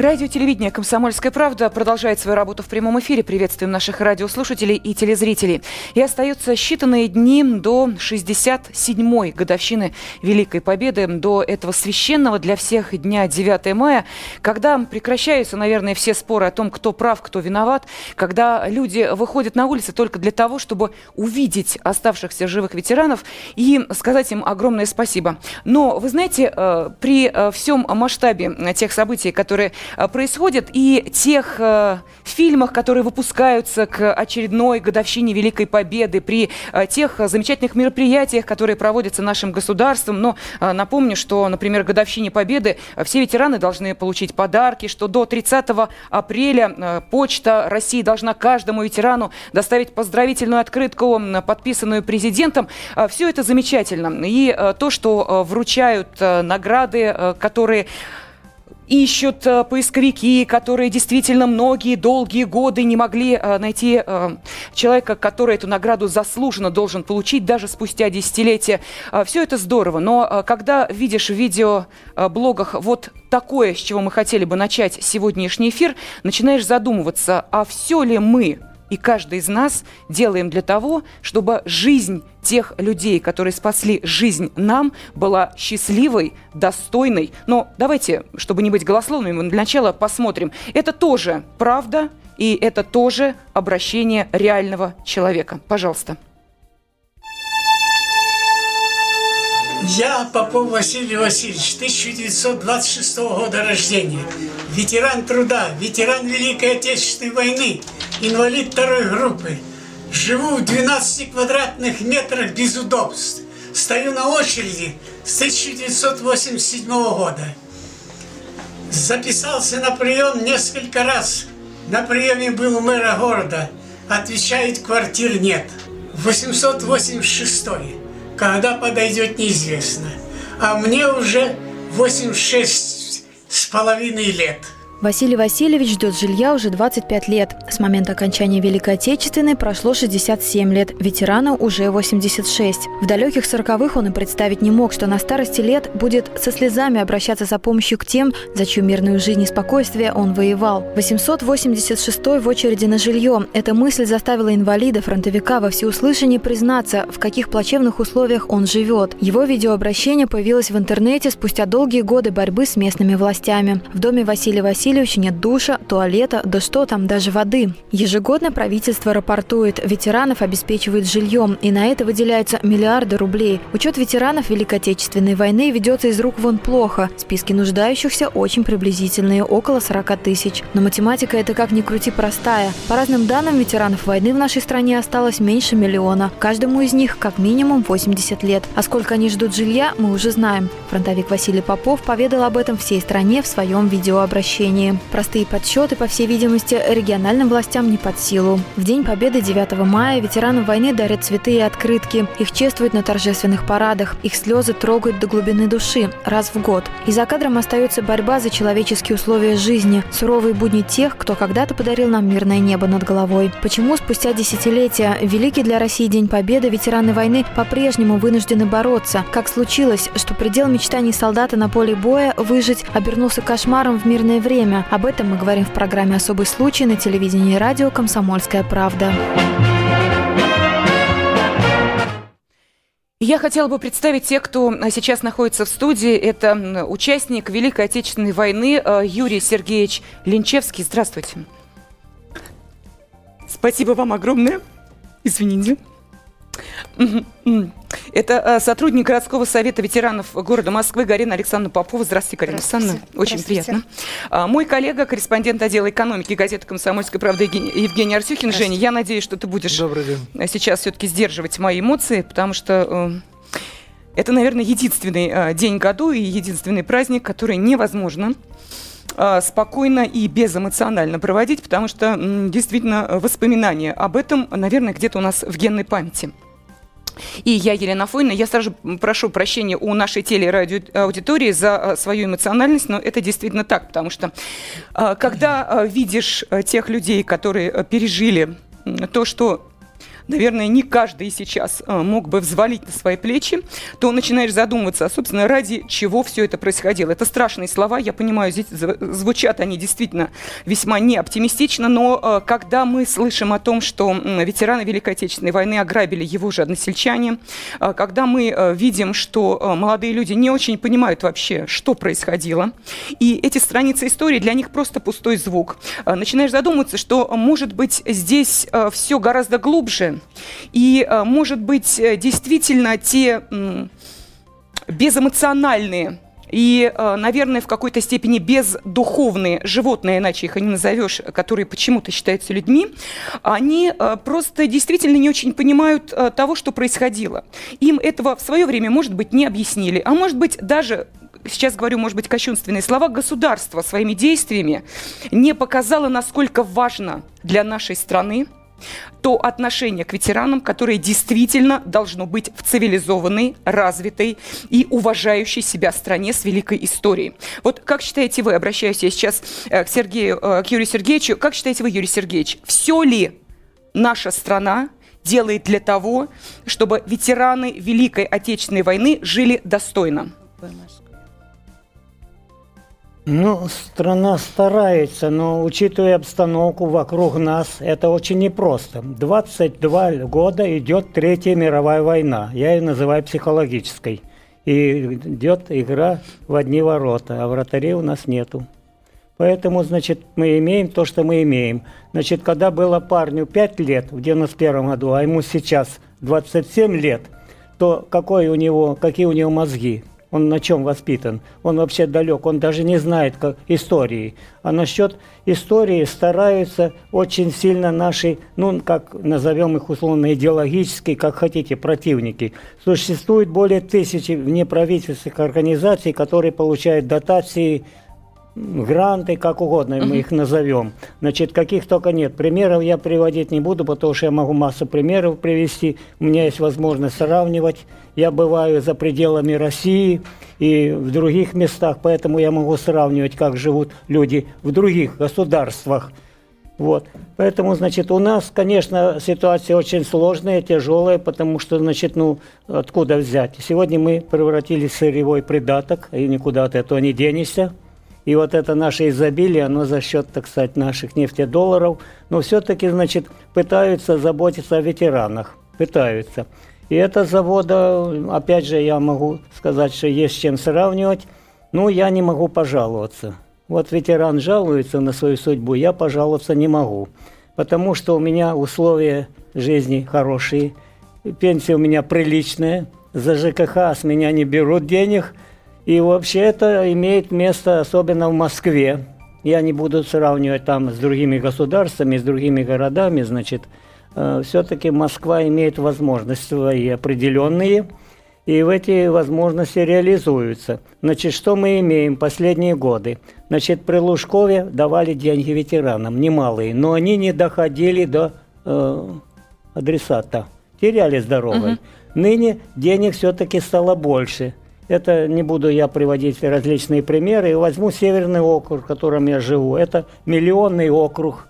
Радио телевидение «Комсомольская правда» продолжает свою работу в прямом эфире. Приветствуем наших радиослушателей и телезрителей. И остаются считанные дни до 67-й годовщины Великой Победы, до этого священного для всех дня 9 мая, когда прекращаются, наверное, все споры о том, кто прав, кто виноват, когда люди выходят на улицы только для того, чтобы увидеть оставшихся живых ветеранов и сказать им огромное спасибо. Но, вы знаете, э, при э, всем масштабе тех событий, которые происходит, и тех э, фильмах, которые выпускаются к очередной годовщине Великой Победы, при э, тех замечательных мероприятиях, которые проводятся нашим государством. Но э, напомню, что, например, годовщине Победы э, все ветераны должны получить подарки, что до 30 апреля э, Почта России должна каждому ветерану доставить поздравительную открытку, подписанную президентом. Э, все это замечательно. И э, то, что э, вручают э, награды, э, которые ищут э, поисковики, которые действительно многие долгие годы не могли э, найти э, человека, который эту награду заслуженно должен получить даже спустя десятилетия. Все это здорово, но когда видишь в видеоблогах вот такое, с чего мы хотели бы начать сегодняшний эфир, начинаешь задумываться, а все ли мы и каждый из нас делаем для того, чтобы жизнь тех людей, которые спасли жизнь нам, была счастливой, достойной. Но давайте, чтобы не быть голословными, для начала посмотрим. Это тоже правда, и это тоже обращение реального человека. Пожалуйста. Я Попов Василий Васильевич, 1926 года рождения, ветеран труда, ветеран Великой Отечественной войны, инвалид второй группы. Живу в 12 квадратных метрах без удобств. Стою на очереди с 1987 года. Записался на прием несколько раз. На приеме был мэра города. Отвечает, квартир нет. 886 когда подойдет, неизвестно. А мне уже 86 с половиной лет. Василий Васильевич ждет жилья уже 25 лет. С момента окончания Великой Отечественной прошло 67 лет, ветерану уже 86. В далеких 40-х он и представить не мог, что на старости лет будет со слезами обращаться за помощью к тем, за чью мирную жизнь и спокойствие он воевал. 886 в очереди на жилье. Эта мысль заставила инвалида, фронтовика во всеуслышание признаться, в каких плачевных условиях он живет. Его видеообращение появилось в интернете спустя долгие годы борьбы с местными властями. В доме Василия Васильевича Васильевича нет душа, туалета, да что там, даже воды. Ежегодно правительство рапортует, ветеранов обеспечивают жильем, и на это выделяются миллиарды рублей. Учет ветеранов Великой Отечественной войны ведется из рук вон плохо. Списки нуждающихся очень приблизительные, около 40 тысяч. Но математика это как ни крути простая. По разным данным, ветеранов войны в нашей стране осталось меньше миллиона. Каждому из них как минимум 80 лет. А сколько они ждут жилья, мы уже знаем. Фронтовик Василий Попов поведал об этом всей стране в своем видеообращении. Германии. Простые подсчеты, по всей видимости, региональным властям не под силу. В День Победы 9 мая ветеранам войны дарят цветы и открытки. Их чествуют на торжественных парадах. Их слезы трогают до глубины души раз в год. И за кадром остается борьба за человеческие условия жизни, суровые будни тех, кто когда-то подарил нам мирное небо над головой. Почему спустя десятилетия великий для России День Победы ветераны войны по-прежнему вынуждены бороться? Как случилось, что предел мечтаний солдата на поле боя выжить обернулся кошмаром в мирное время? Время. Об этом мы говорим в программе «Особый случай» на телевидении и радио «Комсомольская правда». Я хотела бы представить тех, кто сейчас находится в студии. Это участник Великой Отечественной войны э, Юрий Сергеевич Линчевский. Здравствуйте. Спасибо вам огромное. Извините. Это э, сотрудник городского совета ветеранов города Москвы Гарина Александровна Попова. Здравствуйте, Гарина Александровна. Очень приятно. А, мой коллега, корреспондент отдела экономики газеты «Комсомольская правда» Евгений Арсюхин. Женя, я надеюсь, что ты будешь сейчас все-таки сдерживать мои эмоции, потому что э, это, наверное, единственный э, день году и единственный праздник, который невозможно спокойно и безэмоционально проводить, потому что действительно воспоминания об этом, наверное, где-то у нас в генной памяти. И я, Елена Фойна, я сразу прошу прощения у нашей телерадиоаудитории за а, свою эмоциональность, но это действительно так, потому что а, когда а, видишь тех людей, которые пережили то, что наверное, не каждый сейчас э, мог бы взвалить на свои плечи, то начинаешь задумываться, а, собственно, ради чего все это происходило. Это страшные слова, я понимаю, здесь звучат они действительно весьма не оптимистично, но э, когда мы слышим о том, что ветераны Великой Отечественной войны ограбили его же односельчане, э, когда мы видим, что молодые люди не очень понимают вообще, что происходило, и эти страницы истории для них просто пустой звук, начинаешь задумываться, что, может быть, здесь все гораздо глубже, и, э, может быть, э, действительно те безэмоциональные и, э, наверное, в какой-то степени бездуховные животные, иначе их и не назовешь, которые почему-то считаются людьми, они просто действительно не очень понимают того, что происходило. Им этого в свое время, может быть, не объяснили, а может быть, даже сейчас говорю, может быть, кощунственные слова, государство своими действиями не показало, насколько важно для нашей страны то отношение к ветеранам, которое действительно должно быть в цивилизованной, развитой и уважающей себя стране с великой историей. Вот как считаете вы, обращаюсь я сейчас э, к Сергею, э, к Юрию Сергеевичу, как считаете вы, Юрий Сергеевич, все ли наша страна делает для того, чтобы ветераны Великой Отечественной войны жили достойно? Ну, страна старается, но учитывая обстановку вокруг нас, это очень непросто. 22 года идет Третья мировая война. Я ее называю психологической. И идет игра в одни ворота, а вратарей у нас нету. Поэтому, значит, мы имеем то, что мы имеем. Значит, когда было парню 5 лет в 91 году, а ему сейчас 27 лет, то какой у него, какие у него мозги? Он на чем воспитан, он вообще далек, он даже не знает как истории. А насчет истории стараются очень сильно наши, ну, как назовем их условно идеологические, как хотите, противники. Существует более тысячи неправительственных организаций, которые получают дотации гранты, как угодно мы их назовем. Значит, каких только нет. Примеров я приводить не буду, потому что я могу массу примеров привести. У меня есть возможность сравнивать. Я бываю за пределами России и в других местах, поэтому я могу сравнивать, как живут люди в других государствах. Вот. Поэтому, значит, у нас, конечно, ситуация очень сложная, тяжелая, потому что, значит, ну, откуда взять? Сегодня мы превратились в сырьевой придаток, и никуда от этого не денешься. И вот это наше изобилие, оно за счет, так сказать, наших нефтедолларов, но все-таки, значит, пытаются заботиться о ветеранах, пытаются. И это завода, опять же, я могу сказать, что есть с чем сравнивать, ну, я не могу пожаловаться. Вот ветеран жалуется на свою судьбу, я пожаловаться не могу, потому что у меня условия жизни хорошие, пенсия у меня приличная, за ЖКХ с меня не берут денег – и вообще это имеет место особенно в Москве. Я не буду сравнивать там с другими государствами, с другими городами, значит, э, все-таки Москва имеет возможности свои определенные, и в эти возможности реализуются. Значит, что мы имеем последние годы? Значит, при Лужкове давали деньги ветеранам, немалые, но они не доходили до э, адресата, теряли здоровье. Угу. Ныне денег все-таки стало больше – это не буду я приводить различные примеры. Возьму Северный округ, в котором я живу. Это миллионный округ,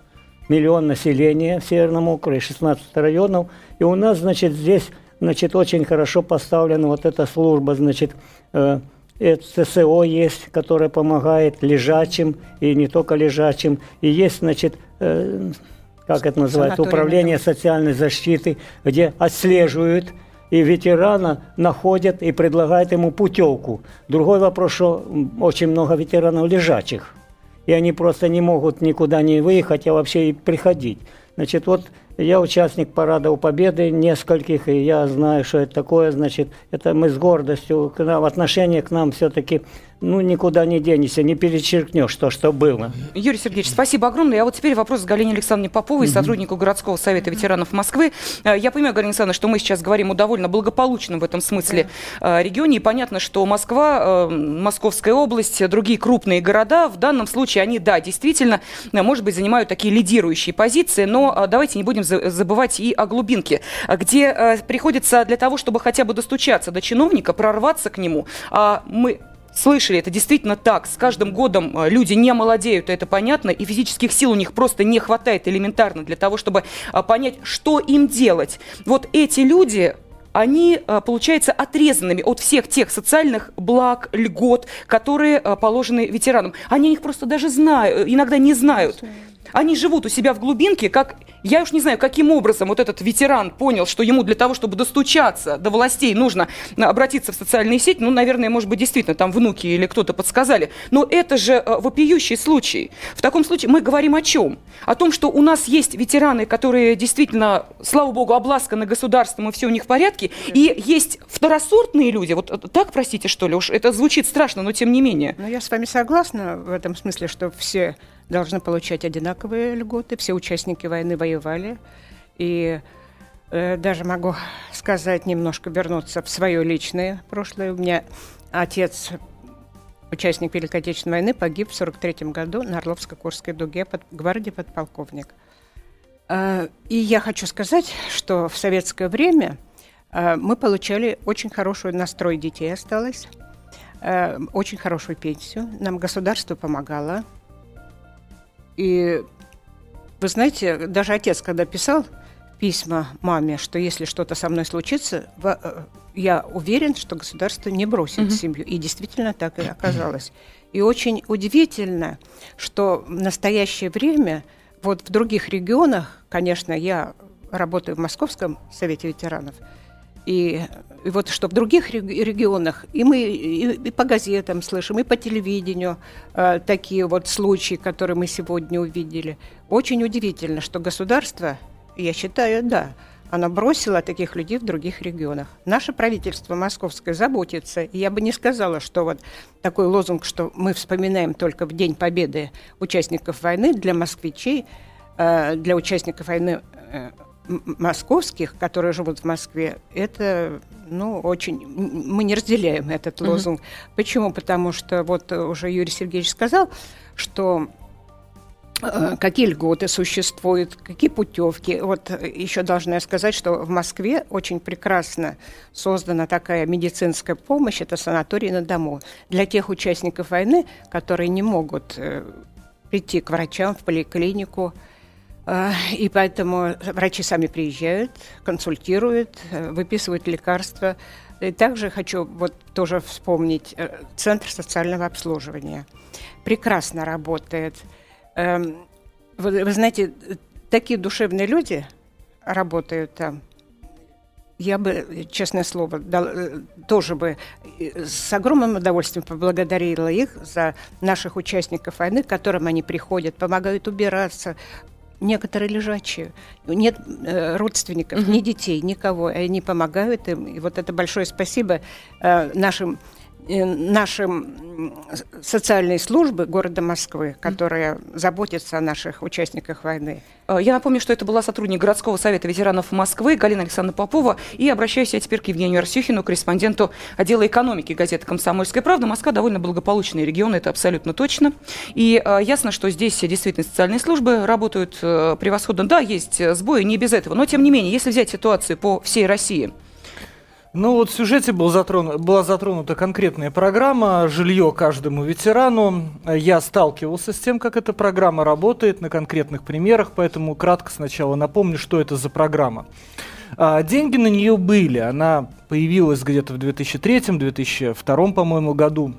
миллион населения в Северном округе, 16 районов. И у нас, значит, здесь, значит, очень хорошо поставлена вот эта служба, значит, э, ЦСО есть, которая помогает лежачим, и не только лежачим. И есть, значит, э, как это называется, управление социальной защиты, где отслеживают и ветерана находят и предлагают ему путевку. Другой вопрос, что очень много ветеранов лежачих, и они просто не могут никуда не выехать, а вообще и приходить. Значит, вот я участник парадов Победы нескольких, и я знаю, что это такое. Значит, это мы с гордостью, к нам, отношение к нам все-таки ну, никуда не денешься, не перечеркнешь то, что было. Юрий Сергеевич, спасибо огромное. А вот теперь вопрос к Галине Александровне Поповой, угу. сотруднику городского совета ветеранов Москвы. Э, я понимаю, Галина Александровна, что мы сейчас говорим о довольно благополучном в этом смысле да. Э, регионе. И понятно, что Москва, э, Московская область, другие крупные города, в данном случае они, да, действительно, может быть, занимают такие лидирующие позиции, но давайте не будем забывать и о глубинке, где приходится для того, чтобы хотя бы достучаться до чиновника, прорваться к нему, а мы слышали, это действительно так. С каждым годом э, люди не молодеют, это понятно, и физических сил у них просто не хватает элементарно для того, чтобы э, понять, что им делать. Вот эти люди они, э, получается, отрезанными от всех тех социальных благ, льгот, которые положены ветеранам. Они их просто даже знают, иногда не знают. Они живут у себя в глубинке, как я уж не знаю, каким образом вот этот ветеран понял, что ему для того, чтобы достучаться до властей, нужно обратиться в социальные сети. Ну, наверное, может быть, действительно, там внуки или кто-то подсказали. Но это же э, вопиющий случай. В таком случае мы говорим о чем? О том, что у нас есть ветераны, которые действительно, слава богу, обласканы государством, и все у них в порядке. И есть второсортные люди. Вот э, так, простите, что ли, уж это звучит страшно, но тем не менее. Ну, я с вами согласна в этом смысле, что все должны получать одинаковые льготы. Все участники войны воевали. И э, даже могу сказать, немножко вернуться в свое личное прошлое. У меня отец, участник Великой Отечественной войны, погиб в 1943 году на Орловско-Курской дуге под гвардии подполковник. Э, и я хочу сказать, что в советское время э, мы получали очень хороший настрой детей осталось, э, очень хорошую пенсию. Нам государство помогало – и вы знаете, даже отец, когда писал письма маме, что если что-то со мной случится, э, я уверен, что государство не бросит mm-hmm. семью. И действительно так и оказалось. И очень удивительно, что в настоящее время вот в других регионах, конечно, я работаю в Московском совете ветеранов, и, и вот что в других регионах, и мы и, и по газетам слышим, и по телевидению э, такие вот случаи, которые мы сегодня увидели. Очень удивительно, что государство, я считаю, да, оно бросило таких людей в других регионах. Наше правительство московское заботится, и я бы не сказала, что вот такой лозунг, что мы вспоминаем только в День Победы участников войны для москвичей, э, для участников войны э, московских, которые живут в Москве, это, ну, очень... Мы не разделяем этот лозунг. Mm-hmm. Почему? Потому что вот уже Юрий Сергеевич сказал, что э, какие льготы существуют, какие путевки. Вот еще должна я сказать, что в Москве очень прекрасно создана такая медицинская помощь, это санаторий на дому. Для тех участников войны, которые не могут э, прийти к врачам в поликлинику, и поэтому врачи сами приезжают, консультируют, э, выписывают лекарства. И также хочу вот тоже вспомнить э, Центр социального обслуживания. Прекрасно работает. Эм, вы, вы знаете, такие душевные люди работают там. Я бы, честное слово, дал, э, тоже бы с огромным удовольствием поблагодарила их за наших участников войны, к которым они приходят, помогают убираться, некоторые лежачие, нет э, родственников, mm-hmm. ни детей, никого, и они помогают им. И вот это большое спасибо э, нашим Нашим социальные службы города Москвы, которые заботятся о наших участниках войны. Э, я напомню, что это была сотрудник городского совета ветеранов Москвы Галина Александровна Попова. И обращаюсь я теперь к Евгению Арсюхину, корреспонденту отдела экономики газеты «Комсомольская правда». Москва довольно благополучный регион, это абсолютно точно. И э, ясно, что здесь действительно социальные службы работают э, превосходно. Да, есть сбои, не без этого. Но, тем не менее, если взять ситуацию по всей России – ну вот в сюжете был затрону, была затронута конкретная программа «Жилье каждому ветерану». Я сталкивался с тем, как эта программа работает на конкретных примерах, поэтому кратко сначала напомню, что это за программа. А, деньги на нее были, она появилась где-то в 2003-2002, по-моему, году.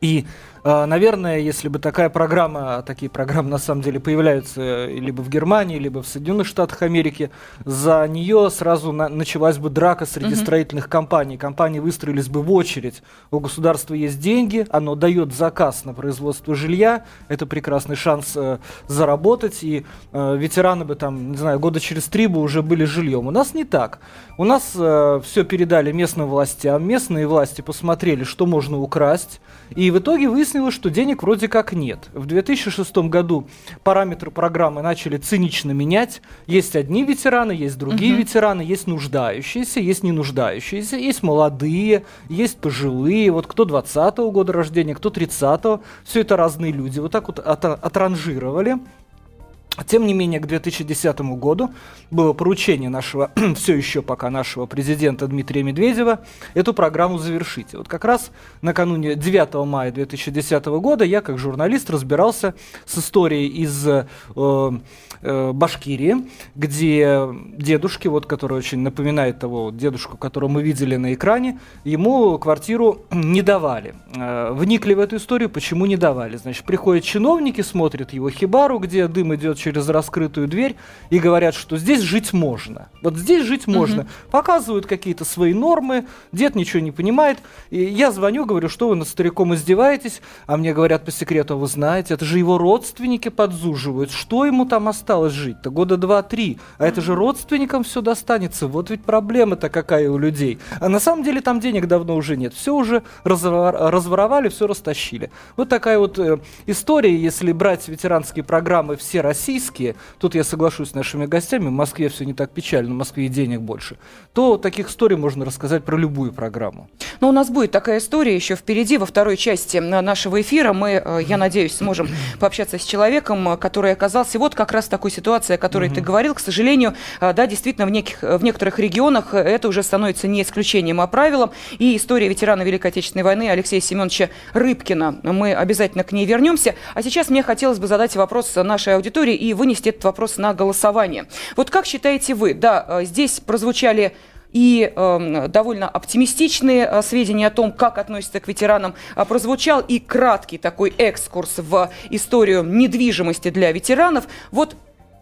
И наверное, если бы такая программа, а такие программы на самом деле появляются либо в Германии, либо в Соединенных Штатах Америки, за нее сразу на началась бы драка среди угу. строительных компаний. Компании выстроились бы в очередь. У государства есть деньги, оно дает заказ на производство жилья. Это прекрасный шанс э, заработать. И э, ветераны бы там, не знаю, года через три бы уже были жильем. У нас не так. У нас э, все передали местным властям. Местные власти посмотрели, что можно украсть. И в итоге выяснилось, выяснилось, что денег вроде как нет. В 2006 году параметры программы начали цинично менять. Есть одни ветераны, есть другие угу. ветераны, есть нуждающиеся, есть не нуждающиеся, есть молодые, есть пожилые. Вот кто 20-го года рождения, кто 30-го. Все это разные люди. Вот так вот от отранжировали. Тем не менее, к 2010 году было поручение нашего, все еще пока нашего президента Дмитрия Медведева, эту программу завершить. И вот как раз накануне 9 мая 2010 года я, как журналист, разбирался с историей из э, э, Башкирии, где дедушки, вот, который очень напоминает того дедушку, которого мы видели на экране, ему квартиру не давали. Э, вникли в эту историю, почему не давали. Значит, приходят чиновники, смотрят его хибару, где дым идет через раскрытую дверь и говорят, что здесь жить можно. Вот здесь жить можно. Угу. Показывают какие-то свои нормы, дед ничего не понимает. И я звоню, говорю, что вы над стариком издеваетесь, а мне говорят по секрету, «А вы знаете, это же его родственники подзуживают. Что ему там осталось жить-то? Года два-три. А это же родственникам все достанется. Вот ведь проблема-то какая у людей. А на самом деле там денег давно уже нет. Все уже разворовали, все растащили. Вот такая вот э, история, если брать ветеранские программы все российские, тут я соглашусь с нашими гостями, в Москве все не так печально, в Москве и денег больше, то таких историй можно рассказать про любую программу. Но у нас будет такая история еще впереди, во второй части нашего эфира. Мы, э, я надеюсь, сможем пообщаться с человеком, который оказался вот как раз в такой ситуации, о которой ты говорил. К сожалению, э, да, действительно, в, неких, в некоторых регионах это уже становится не исключением, а правилом. И история ветерана Великой Отечественной войны Алексея Семеновича Рыбкина. Мы обязательно к ней вернемся. А сейчас мне хотелось бы задать вопрос нашей аудитории и вынести этот вопрос на голосование. Вот как считаете вы, да, э, здесь прозвучали и э, довольно оптимистичные э, сведения о том, как относятся к ветеранам, э, прозвучал и краткий такой экскурс в историю недвижимости для ветеранов. Вот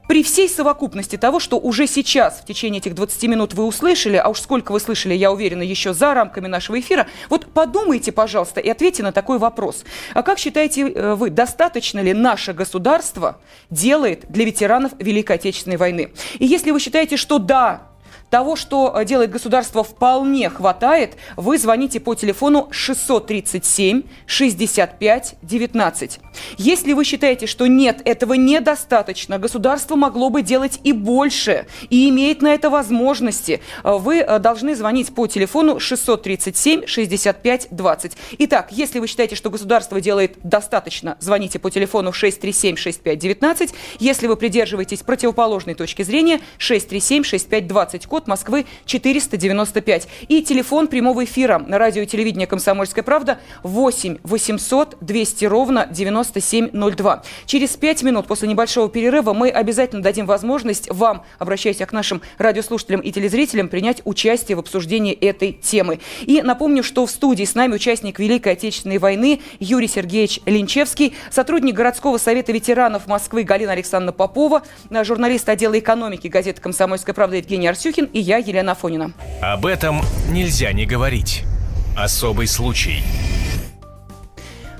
при всей совокупности того, что уже сейчас, в течение этих 20 минут вы услышали, а уж сколько вы слышали, я уверена, еще за рамками нашего эфира, вот подумайте, пожалуйста, и ответьте на такой вопрос. А как считаете э, вы, достаточно ли наше государство делает для ветеранов Великой Отечественной войны? И если вы считаете, что да, того, что э, делает государство, вполне хватает. Вы звоните по телефону 637 65 19. Если вы считаете, что нет, этого недостаточно, государство могло бы делать и больше, и имеет на это возможности, э, вы э, должны звонить по телефону 637 65 20. Итак, если вы считаете, что государство делает достаточно, звоните по телефону 637 65 19. Если вы придерживаетесь противоположной точки зрения, 637 65 20, код код Москвы 495. И телефон прямого эфира на радио и телевидение «Комсомольская правда» 8 800 200 ровно 9702. Через пять минут после небольшого перерыва мы обязательно дадим возможность вам, обращаясь к нашим радиослушателям и телезрителям, принять участие в обсуждении этой темы. И напомню, что в студии с нами участник Великой Отечественной войны Юрий Сергеевич Линчевский, сотрудник городского совета ветеранов Москвы Галина Александровна Попова, журналист отдела экономики газеты «Комсомольская правда» Евгений Арсюхин и я, Елена Афонина. Об этом нельзя не говорить. Особый случай.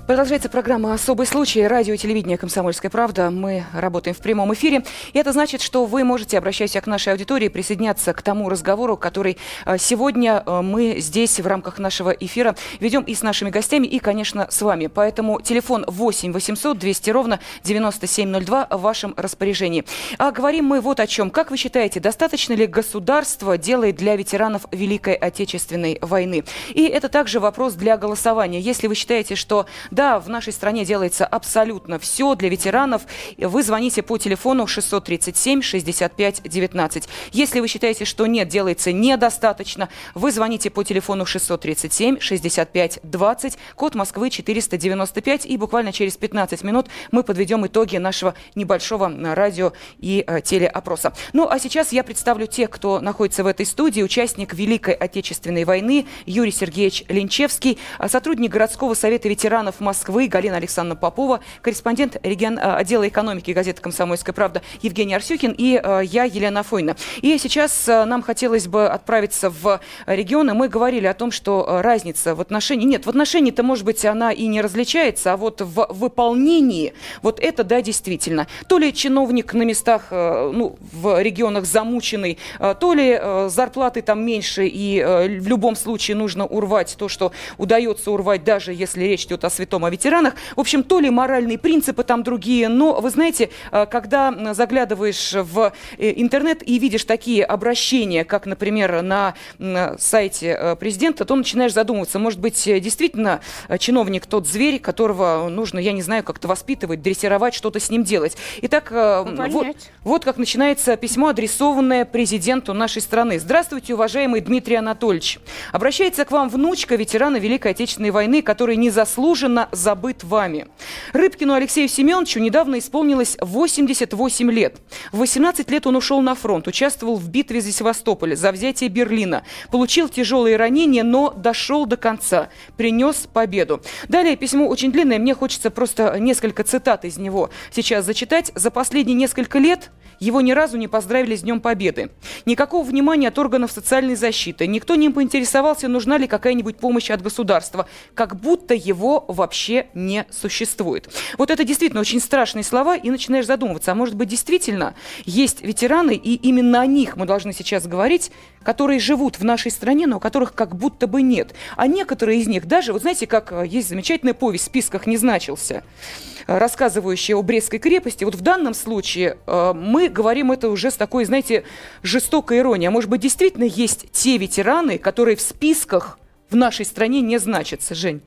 Продолжается программа «Особый случай». Радио и телевидение «Комсомольская правда». Мы работаем в прямом эфире. И это значит, что вы можете, обращаясь к нашей аудитории, присоединяться к тому разговору, который э, сегодня э, мы здесь в рамках нашего эфира ведем и с нашими гостями, и, конечно, с вами. Поэтому телефон 8 800 200 ровно 9702 в вашем распоряжении. А говорим мы вот о чем. Как вы считаете, достаточно ли государство делает для ветеранов Великой Отечественной войны? И это также вопрос для голосования. Если вы считаете, что да, в нашей стране делается абсолютно все для ветеранов. Вы звоните по телефону 637 65 19. Если вы считаете, что нет, делается недостаточно, вы звоните по телефону 637 65 20, код Москвы 495, и буквально через 15 минут мы подведем итоги нашего небольшого радио и э, телеопроса. Ну, а сейчас я представлю тех, кто находится в этой студии. Участник Великой Отечественной войны Юрий Сергеевич Линчевский, сотрудник городского совета ветеранов Москвы Галина Александровна Попова, корреспондент регион, э, отдела экономики газеты «Комсомольская правда» Евгений Арсюхин и э, я, Елена Фойна. И сейчас э, нам хотелось бы отправиться в регионы. Мы говорили о том, что разница в отношении... Нет, в отношении-то, может быть, она и не различается, а вот в выполнении, вот это, да, действительно. То ли чиновник на местах, ну, в регионах замученный, то ли зарплаты там меньше, и в любом случае нужно урвать то, что удается урвать, даже если речь идет о святом том о ветеранах. В общем, то ли моральные принципы там другие, но вы знаете, э, когда заглядываешь в э, интернет и видишь такие обращения, как, например, на сайте президента, то начинаешь задумываться, может быть, действительно чиновник тот зверь, которого нужно, я не знаю, как-то воспитывать, дрессировать, что-то с ним делать. Итак, вот, вот как начинается письмо, адресованное президенту нашей страны. Здравствуйте, уважаемый Дмитрий Анатольевич. Обращается к вам внучка ветерана Великой Отечественной войны, который незаслуженно забыт вами. Рыбкину Алексею Семеновичу недавно исполнилось 88 лет. В 18 лет он ушел на фронт, участвовал в битве за Севастополь, за взятие Берлина, получил тяжелые ранения, но дошел до конца, принес победу. Далее письмо очень длинное, мне хочется просто несколько цитат из него сейчас зачитать. За последние несколько лет его ни разу не поздравили с Днем Победы. Никакого внимания от органов социальной защиты. Никто не поинтересовался, нужна ли какая-нибудь помощь от государства. Как будто его вообще не существует. Вот это действительно очень страшные слова, и начинаешь задумываться, а может быть действительно есть ветераны, и именно о них мы должны сейчас говорить, которые живут в нашей стране, но которых как будто бы нет. А некоторые из них даже, вот знаете, как э, есть замечательная повесть в списках не значился, рассказывающая о Брестской крепости. Вот в данном случае э, говорим это уже с такой, знаете, жестокой иронией. А может быть, действительно есть те ветераны, которые в списках в нашей стране не значатся, Жень?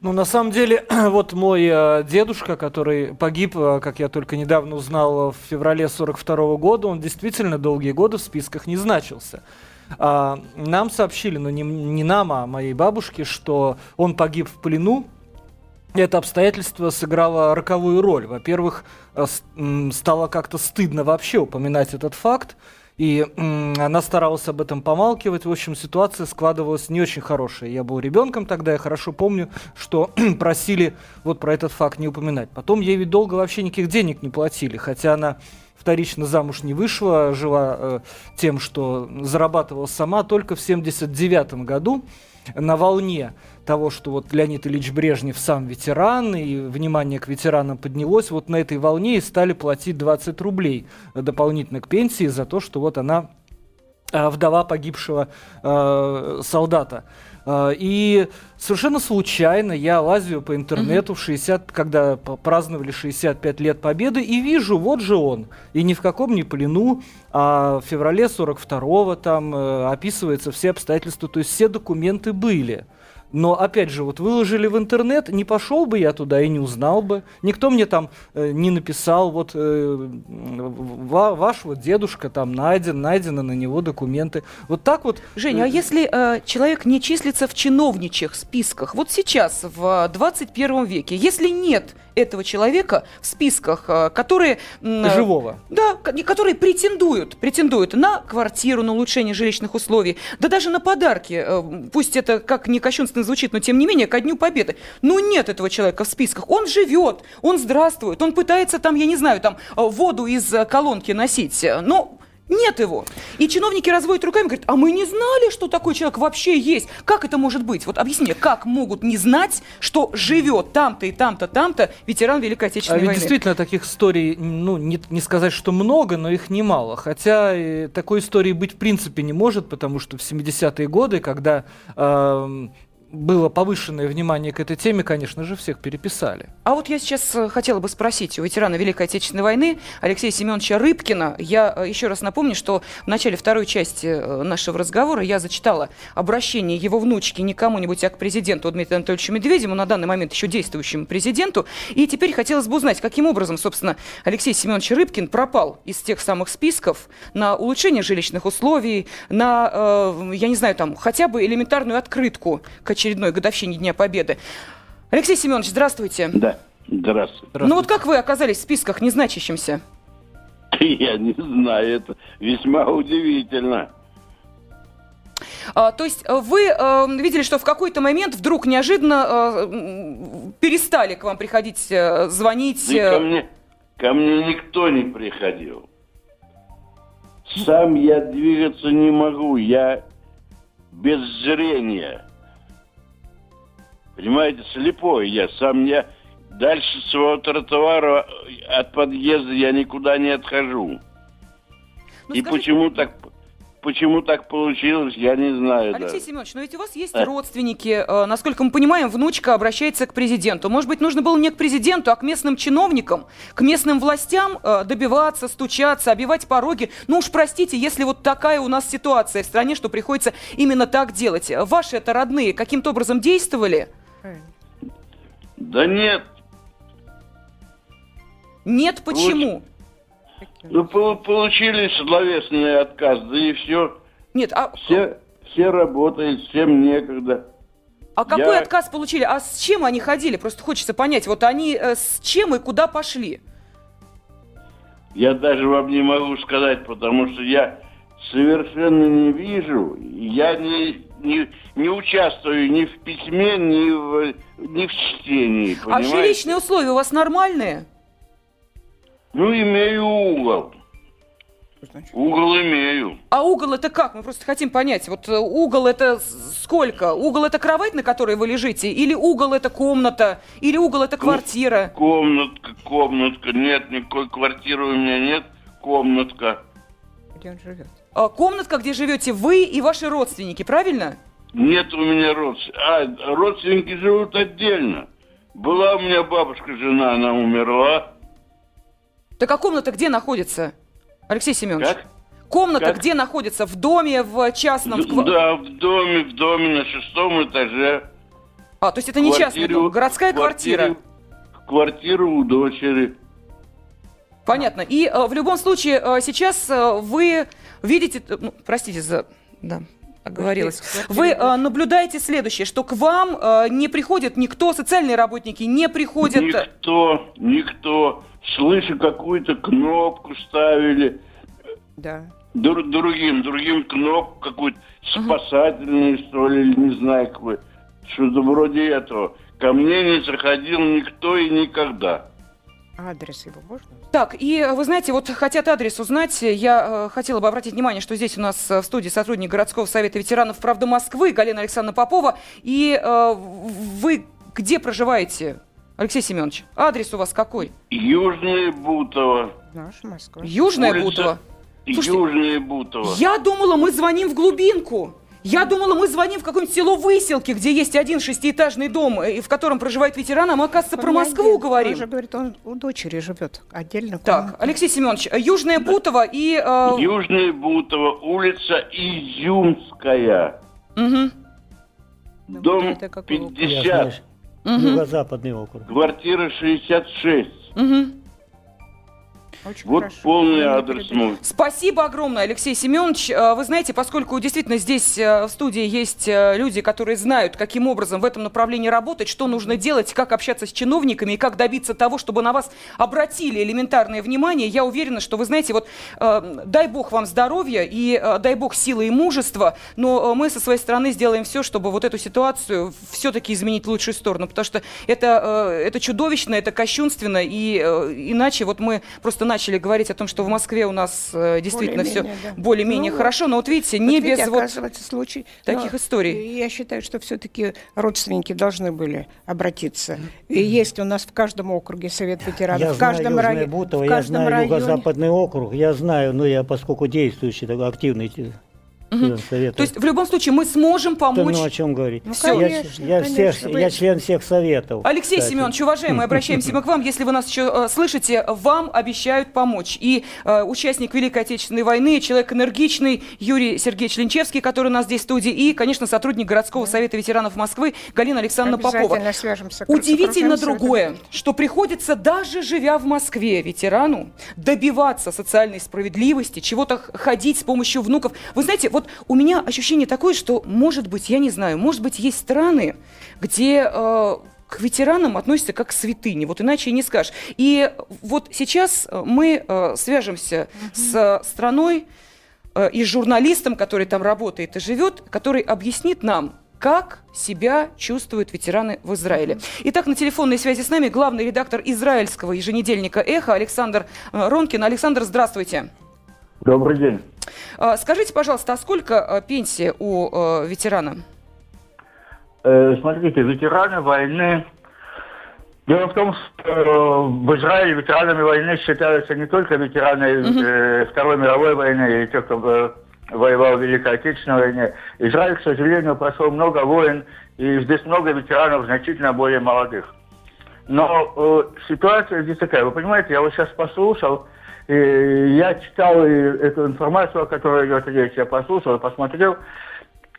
Ну, на самом деле, вот мой э, дедушка, который погиб, э, как я только недавно узнал, в феврале 42 -го года, он действительно долгие годы в списках не значился. А, нам сообщили, но не, не нам, а моей бабушке, что он погиб в плену это обстоятельство сыграло роковую роль. Во-первых, э, стало как-то стыдно вообще упоминать этот факт, и она старалась об этом помалкивать. В общем, ситуация складывалась не очень хорошая. Я был ребенком тогда, я хорошо помню, что просили вот про этот факт не упоминать. Потом ей ведь долго вообще никаких денег не платили, хотя она вторично замуж не вышла, жила э, тем, что зарабатывала сама только в 79 году на волне того, что вот Леонид Ильич Брежнев сам ветеран, и внимание к ветеранам поднялось, вот на этой волне и стали платить 20 рублей дополнительно к пенсии за то, что вот она э, вдова погибшего э, солдата. Э, и совершенно случайно я лазю по интернету в 60, когда праздновали 65 лет Победы, и вижу, вот же он. И ни в каком не плену, а в феврале 42-го там э, описываются все обстоятельства, то есть все документы были. Но, опять же, вот выложили в интернет, не пошел бы я туда и не узнал бы. Никто мне там э, не написал, вот э, ва, ваш вот дедушка там найден, найдены на него документы. Вот так вот. Женя, а если э, человек не числится в чиновничьих списках, вот сейчас, в 21 веке, если нет этого человека в списках, э, которые... Живого. Да, которые претендуют, претендуют на квартиру, на улучшение жилищных условий, да даже на подарки. Э, пусть это как не кощунственно звучит, но тем не менее, ко Дню Победы. Ну, нет этого человека в списках. Он живет, он здравствует, он пытается там, я не знаю, там э, воду из колонки носить. Но нет его. И чиновники разводят руками, говорят, а мы не знали, что такой человек вообще есть. Как это может быть? Вот объясни как могут не знать, что живет там-то и там-то, там-то ветеран Великой Отечественной а ведь войны? действительно таких историй, ну, не, не сказать, что много, но их немало. Хотя э, такой истории быть в принципе не может, потому что в 70-е годы, когда э, было повышенное внимание к этой теме, конечно же, всех переписали. А вот я сейчас э, хотела бы спросить у ветерана Великой Отечественной войны Алексея Семеновича Рыбкина. Я э, еще раз напомню, что в начале второй части э, нашего разговора я зачитала обращение его внучки не кому-нибудь, а к президенту Дмитрию Анатольевичу Медведеву, на данный момент еще действующему президенту. И теперь хотелось бы узнать, каким образом, собственно, Алексей Семенович Рыбкин пропал из тех самых списков на улучшение жилищных условий, на, я не знаю, там, хотя бы элементарную открытку к очередной годовщине Дня Победы. Алексей Семенович, здравствуйте. Да, здравствуйте. Ну вот как вы оказались в списках незначащимся? Я не знаю, это весьма удивительно. А, то есть э, вы э, видели, что в какой-то момент вдруг неожиданно э, перестали к вам приходить, э, звонить? Да ко, мне, ко мне никто не приходил. Сам я двигаться не могу, я без зрения. Понимаете, слепой я. Сам я дальше своего тротуара от подъезда я никуда не отхожу. Ну, И скажите... почему так почему так получилось, я не знаю. Алексей даже. Семенович, но ведь у вас есть А. родственники. Э, Насколько мы понимаем, внучка обращается к президенту. Может быть, нужно было не к президенту, а к местным чиновникам, к местным властям э, добиваться, стучаться, обивать пороги. Ну уж простите, если вот такая у нас ситуация в стране, что приходится именно так делать. Ваши это родные каким-то образом действовали? Да нет, Нет, почему? ну пол- получили словесный отказ, да и все. Нет, а, Все, все работают, всем некогда. а какой я- отказ получили? А с чем они ходили? Просто хочется понять, вот они э, с чем и куда пошли? Я даже вам не могу сказать, потому что я совершенно не вижу, я не, не, не участвую ни в письме, ни в, ни в чтении, А понимаете? жилищные условия у вас нормальные? Ну, имею угол. Угол имею. А угол это как? Мы просто хотим понять. Вот э, угол это сколько? Угол это кровать, на которой вы лежите? Или угол это комната? Или угол это квартира? Комнатка, комнатка. Нет, никакой квартиры у меня нет. Комнатка. Где он живет? А, Комнатка, где живете вы и ваши родственники, правильно? Нет у меня родственников. А, родственники живут отдельно. Была у меня бабушка, жена, она умерла. Так а комната где находится? Алексей Семенович. Как? Комната Как? где находится? В доме, в частном? в Да, в доме, в доме на шестом этаже. А, то есть это не частный Квартире- дом, городская квартире- квартира. Квартира у дочери. Понятно. И э, в любом случае э, сейчас э, вы видите, ну, простите за, да, оговорилась. Вы э, наблюдаете следующее, что к вам э, не приходит никто, социальные работники не приходят. Никто, никто. Слышу, какую-то кнопку ставили. Да. Дру- другим, другим кнопку какую-то спасательную, что ли, или не знаю какой. Что-то вроде этого. Ко мне не заходил никто и никогда. А адрес его можно? Так, и э, вы знаете, вот хотят адрес узнать. Я э, хотела бы обратить внимание, что здесь у нас э, в студии сотрудник городского совета ветеранов «Правда Москвы» Галина Александровна Попова. И э, вы где проживаете, Алексей Семенович? Адрес у вас какой? Южное Бутово. Наша Москва. Южная Улица- Бутово. Слушайте, Южное Бутово. Я думала, мы звоним в глубинку. Я думала, мы звоним в какое-нибудь село Выселки, где есть один шестиэтажный дом, э, в котором проживает ветеран, а мы, оказывается, про Москву один. говорим. Он же говорит, он у дочери живет отдельно. Так. Алексей Семенович, э, Южная Бутово и... э, Южное Бутово, улица Изюмская. Ну, Дом это какой округ? Я 50, знаешь, Мгм. Юго-западный округ. квартира 66. Мгм. Очень Вот хорошо. полный адрес мой. Спасибо огромное, Алексей Семенович. Э, Вы знаете, поскольку действительно здесь э, в студии есть э, люди, которые знают, каким образом в этом направлении работать, что нужно делать, как общаться с чиновниками и как добиться того, чтобы на вас обратили элементарное внимание, я уверена, что вы знаете, вот дай бог вам здоровья и дай бог силы и мужества, но мы со своей стороны сделаем все, чтобы вот эту ситуацию все-таки изменить в лучшую сторону, потому что это, это чудовищно, это кощунственно, и иначе вот мы просто начали говорить о том, что в Москве у нас э, действительно все Более-менее, да. более-менее Ну, хорошо, но вот видите, Вот не видите, без вот... оказывается, случай. таких историй. Я считаю, что все-таки родственники должны были обратиться. И есть у нас в каждом округе совет ветеранов, Я в каждом знаю районе. Южное Бутово, в я каждом знаю районе. Юго-Западный округ, я знаю, но я поскольку действующий, такой активный совета. То есть в любом случае мы сможем помочь... ну о чем говорить? Ну, я, конечно, я конечно, всех, я член всех советов. Алексей кстати. Семенович, уважаемый, обращаемся мы к вам. Если вы нас еще э, слышите, вам обещают помочь. И э, участник Великой Отечественной войны, человек энергичный Юрий Сергеевич Линчевский, который у нас здесь в студии, и, конечно, сотрудник городского совета ветеранов Москвы Галина Александровна Попова. Свяжемся. Удивительно другое, что приходится даже живя в Москве ветерану добиваться социальной справедливости, чего-то ходить с помощью внуков. Вы знаете, вот у меня ощущение такое, что, может быть, я не знаю, может быть, есть страны, где э, к ветеранам относятся как к святыне, вот иначе и не скажешь. И вот сейчас э, мы э, свяжемся с э, страной, э, и с журналистом, который там работает и живет, который объяснит нам, как себя чувствуют ветераны в Израиле. Итак, на телефонной связи с нами главный редактор израильского еженедельника «Эхо» Александр э, Ронкин. Александр, здравствуйте. Добрый день. Э, Скажите, пожалуйста, а сколько э, пенсия у э, ветерана? Э, смотрите, ветераны войны. Дело в том, что э, в Израиле ветеранами войны считаются не только ветераны э, Второй мировой войны и те, кто воевал в Великой Отечественной войне. Израиль, к сожалению, прошел много войн, и здесь много ветеранов, значительно более молодых. Но э, ситуация здесь такая. Вы понимаете, я вот сейчас послушал, и я читал эту информацию, о которой идет речь, я послушал, посмотрел,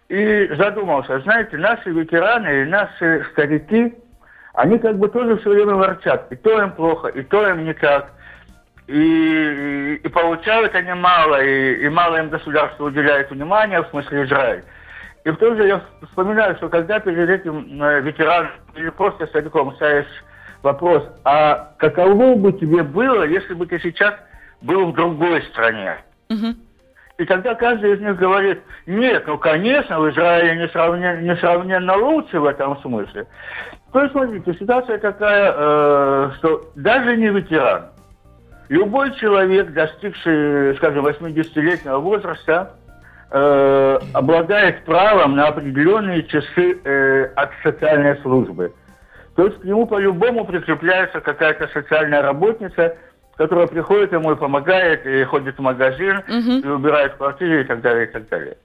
и задумался. Знаете, наши ветераны и наши старики, они как бы тоже все время ворчат. И то им плохо, и то им не так. И, и, получают они мало, и, и мало им государство уделяет внимания, в смысле Израиль. И в то же я вспоминаю, что когда перед этим э, ветераном или просто стариком ставишь вопрос, а каково бы тебе было, если бы ты сейчас был в другой стране? Угу. И тогда каждый из них говорит, нет, ну, конечно, в Израиле несравненно, несравненно лучше в этом смысле. То есть, смотрите, ситуация такая, э, что даже не ветеран, любой человек, достигший, скажем, 80-летнего возраста, э, обладает правом на определенные часы э, от социальной службы. То есть к нему по-любому прикрепляется какая-то социальная работница – которая приходит ему и помогает, и ходит в магазин, угу. и убирает квартиру и так далее, и так далее.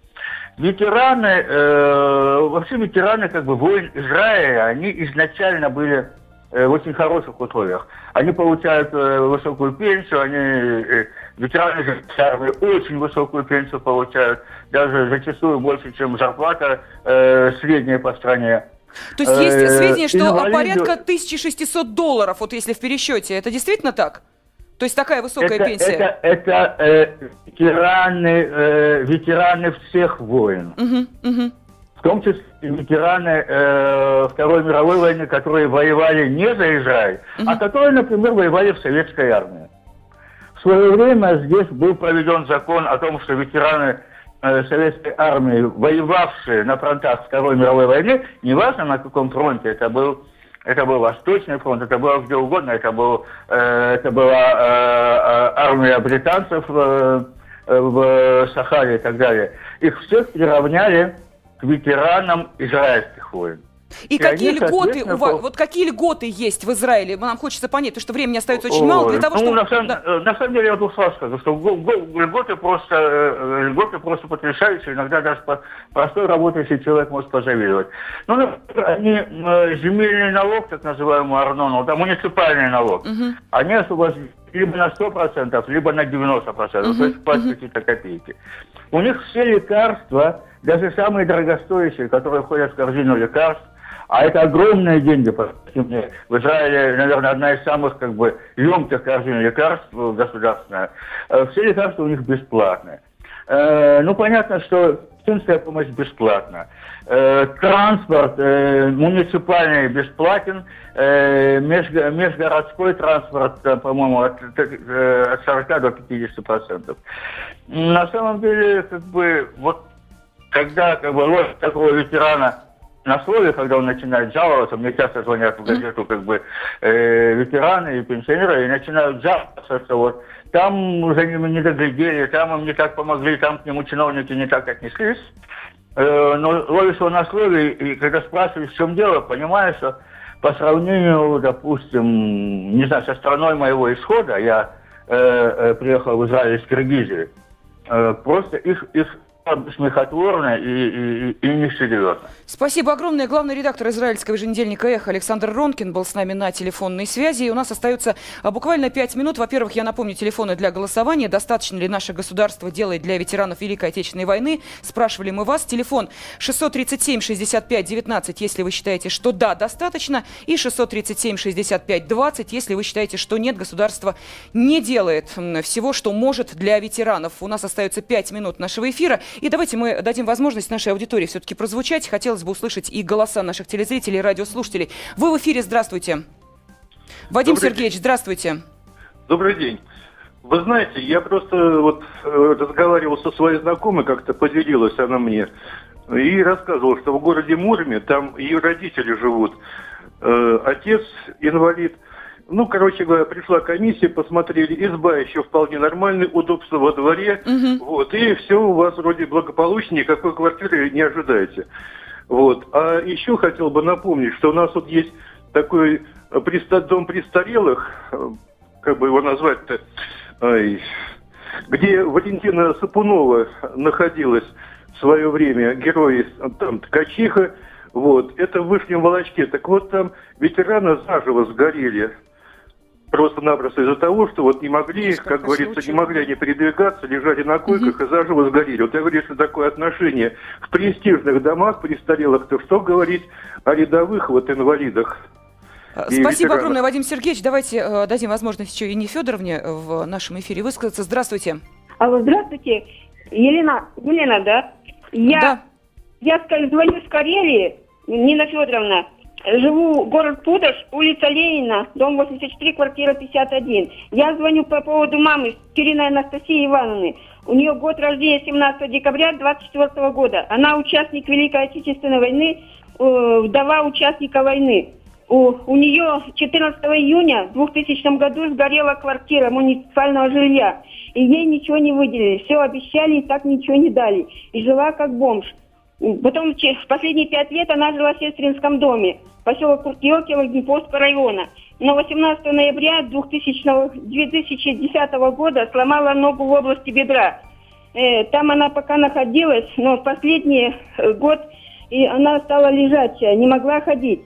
Ветераны, э, вообще ветераны как бы войн Израиля, они изначально были э, в очень хороших условиях. Они получают э, высокую пенсию, они, э, ветераны армии очень высокую пенсию получают, даже зачастую больше, чем зарплата э, средняя по стране. То есть есть э, сведения, что инвалиду... порядка 1600 долларов, вот если в пересчете. Это действительно так? То есть такая высокая это, пенсия? Это, это э, ветераны, э, ветераны всех войн. Угу, угу. В том числе ветераны э, Второй мировой войны, которые воевали не за Израиль, угу. а которые, например, воевали в советской армии. В свое время здесь был проведен закон о том, что ветераны э, советской армии, воевавшие на фронтах Второй мировой войны, неважно на каком фронте это был это был Восточный фронт, это было где угодно, это, был, э, это была э, э армия британцев э, э, в Сахаре и так далее. Их всех приравняли к ветеранам израильских войн. И, и какие льготы у вас, вот какие льготы есть в Израиле? Нам хочется понять, потому что времени остается очень мало для того, ну, чтобы... На самом, да. на самом деле я двух слов скажу, что льготы просто, э, льготы просто потрясающие, иногда даже простой работающий человек может позавидовать. Ну, например, они э, земельный налог, так называемый Арнону, да, муниципальный налог, угу. они освобождены либо на 100%, либо на 90%, угу, то есть платят угу. какие-то копейки. У них все лекарства, даже самые дорогостоящие, которые входят в корзину лекарств, а это огромные деньги, мне. В Израиле, наверное, одна из самых как бы емких корзин лекарств государственная. Э, все лекарства у них бесплатные. Э, ну, понятно, что медицинская помощь бесплатна. Э, транспорт муниципальный бесплатен, межгородской транспорт, по-моему, от, от 40 до 50 процентов. На самом деле, как бы, вот когда как бы роль такого ветерана на слове, когда он начинает жаловаться, мне часто звонят в газету как бы э, ветераны и пенсионеры и начинают жаловаться, что вот там за ними не доглядели, там им не так помогли, там к нему чиновники не так отнеслись. Э, но ловишь его на слове, и когда спрашиваешь, в чем дело, понимаешь, что по сравнению, допустим, не знаю, со страной моего исхода, я э, э, приехал в Израиль из Киргизии, э, просто их, их смехотворно и, и, и несерьезно. Спасибо огромное. Главный редактор израильского еженедельника «Эхо» Александр Ронкин был с нами на телефонной связи. И у нас остается а, буквально пять минут. Во-первых, я напомню телефоны для голосования. Достаточно ли наше государство делает для ветеранов Великой Отечественной войны? Спрашивали мы вас. Телефон 637-65-19, если вы считаете, что да, достаточно. И 637-65-20, если вы считаете, что нет, государство не делает всего, что может для ветеранов. У нас остается пять минут нашего эфира. И давайте мы дадим возможность нашей аудитории все-таки прозвучать. Хотелось бы услышать и голоса наших телезрителей радиослушателей. Вы в эфире, здравствуйте. Вадим Добрый Сергеевич, день. здравствуйте. Добрый день. Вы знаете, я просто вот э, разговаривал со своей знакомой, как-то поделилась она мне, и рассказывала, что в городе Мурме там ее родители живут. Э, отец инвалид, ну, короче говоря, пришла комиссия, посмотрели, изба еще вполне нормальная, удобство во дворе, угу. вот, и все у вас вроде благополучно, никакой квартиры не ожидаете. Вот. А еще хотел бы напомнить, что у нас вот есть такой дом престарелых, как бы его назвать-то, где Валентина Сапунова находилась в свое время, герой там Ткачиха, вот, это в Вышнем Волочке. Так вот там ветераны заживо сгорели. Просто-напросто из-за того, что вот не могли, Сколько как говорится, случаев? не могли они передвигаться, лежали на койках угу. и заживо сгорели. Вот я говорю, что такое отношение в престижных домах престарелых, то что говорить о рядовых вот инвалидах? Спасибо ветеранах. огромное, Вадим Сергеевич. Давайте э, дадим возможность еще Ине Федоровне в нашем эфире высказаться. Здравствуйте. Алло, здравствуйте. Елена, Елена, да? Я, да. я звоню с Карелии, Нина Федоровна. Живу город Пудож, улица Ленина, дом 84, квартира 51. Я звоню по поводу мамы Кириной Анастасии Ивановны. У нее год рождения 17 декабря 24 года. Она участник Великой Отечественной войны, э, вдова участника войны. У, у нее 14 июня в 2000 году сгорела квартира муниципального жилья. И ей ничего не выделили. Все обещали и так ничего не дали. И жила как бомж. Потом в последние пять лет она жила в сестринском доме, поселок Куртьёкино, Днепровского района. Но 18 ноября 2000, 2010 года сломала ногу в области бедра. Э, там она пока находилась, но в последний э, год и она стала лежать, не могла ходить.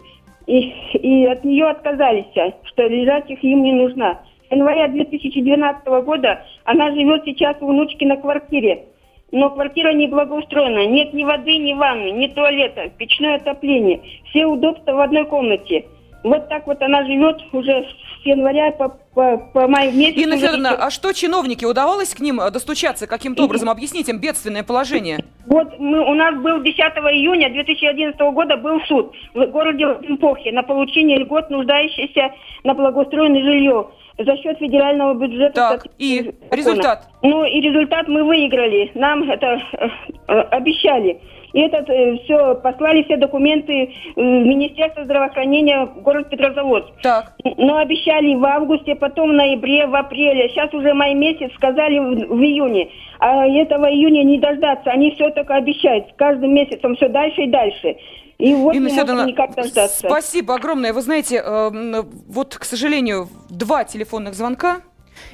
И, и от нее отказались, что лежать их им не нужна. С января 2012 года она живет сейчас у внучки на квартире. Но квартира не благоустроена. Нет ни воды, ни ванны, ни туалета, печное отопление. Все удобства в одной комнате. Вот так вот она живет уже с января по, по, по май месяц. Инна Федоровна, а что чиновники, удавалось к ним э, достучаться каким-то образом, объяснить им бедственное положение? Вот мы, у нас был 10 июня 2011 года был суд в городе Лимпохе на получение льгот, нуждающихся на благоустроенное жилье за счет федерального бюджета. Так, и закона. результат? Ну, и результат мы выиграли. Нам это э, э, обещали. И этот э, все, послали все документы в Министерство здравоохранения город Петрозаводск. Так. Но обещали в августе, потом в ноябре, в апреле. Сейчас уже май месяц, сказали в, в июне. А этого июня не дождаться. Они все только обещают. С каждым месяцем все дальше и дальше. И вот Инна Федоровна, никак дождаться. спасибо огромное. Вы знаете, э, вот, к сожалению, два телефонных звонка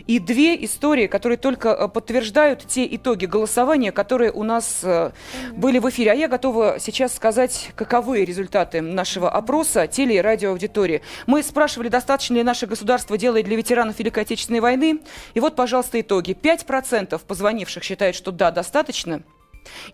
и две истории, которые только э, подтверждают те итоги голосования, которые у нас э, были в эфире. А я готова сейчас сказать, каковы результаты нашего опроса теле- и радиоаудитории. Мы спрашивали, достаточно ли наше государство делает для ветеранов Великой Отечественной войны. И вот, пожалуйста, итоги. 5% позвонивших считают, что да, достаточно.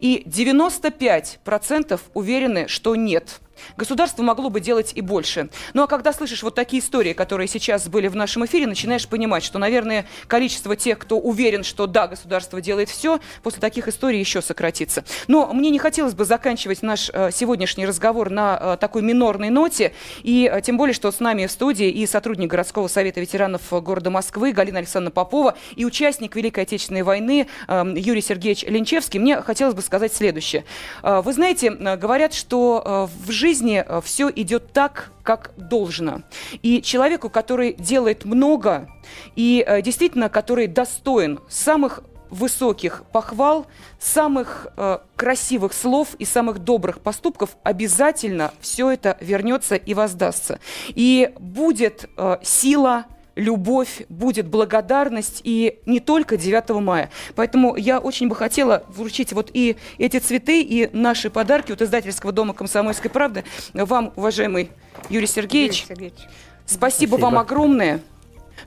И 95% уверены, что нет. Государство могло бы делать и больше. Ну а когда слышишь вот такие истории, которые сейчас были в нашем эфире, начинаешь понимать, что, наверное, количество тех, кто уверен, что да, государство делает все, после таких историй еще сократится. Но мне не хотелось бы заканчивать наш э, сегодняшний разговор на э, такой минорной ноте, и э, тем более, что с нами в студии и сотрудник городского совета ветеранов города Москвы Галина Александровна Попова, и участник Великой Отечественной войны э, Юрий Сергеевич Ленчевский. Мне хотелось бы сказать следующее. Вы знаете, говорят, что в жизни жизни э, все идет так, как должно. И человеку, который делает много и э, действительно, который достоин самых высоких похвал, самых э, красивых слов и самых добрых поступков, обязательно все это вернется и воздастся. И будет э, сила, любовь, будет благодарность и не только 9 мая. Поэтому я очень бы хотела вручить вот и эти цветы, и наши подарки от издательского дома «Комсомольской правды» вам, уважаемый Юрий Сергеевич. Юрий Сергеевич. Спасибо, Спасибо вам огромное.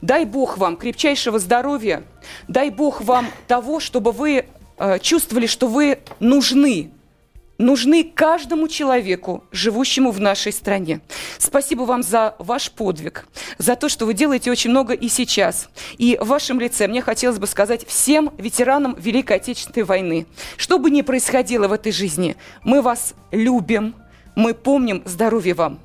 Дай Бог вам крепчайшего здоровья. Дай Бог вам того, чтобы вы э, чувствовали, что вы нужны нужны каждому человеку, живущему в нашей стране. Спасибо вам за ваш подвиг, за то, что вы делаете очень много и сейчас. И в вашем лице мне хотелось бы сказать всем ветеранам Великой Отечественной войны, что бы ни происходило в этой жизни, мы вас любим, мы помним здоровье вам.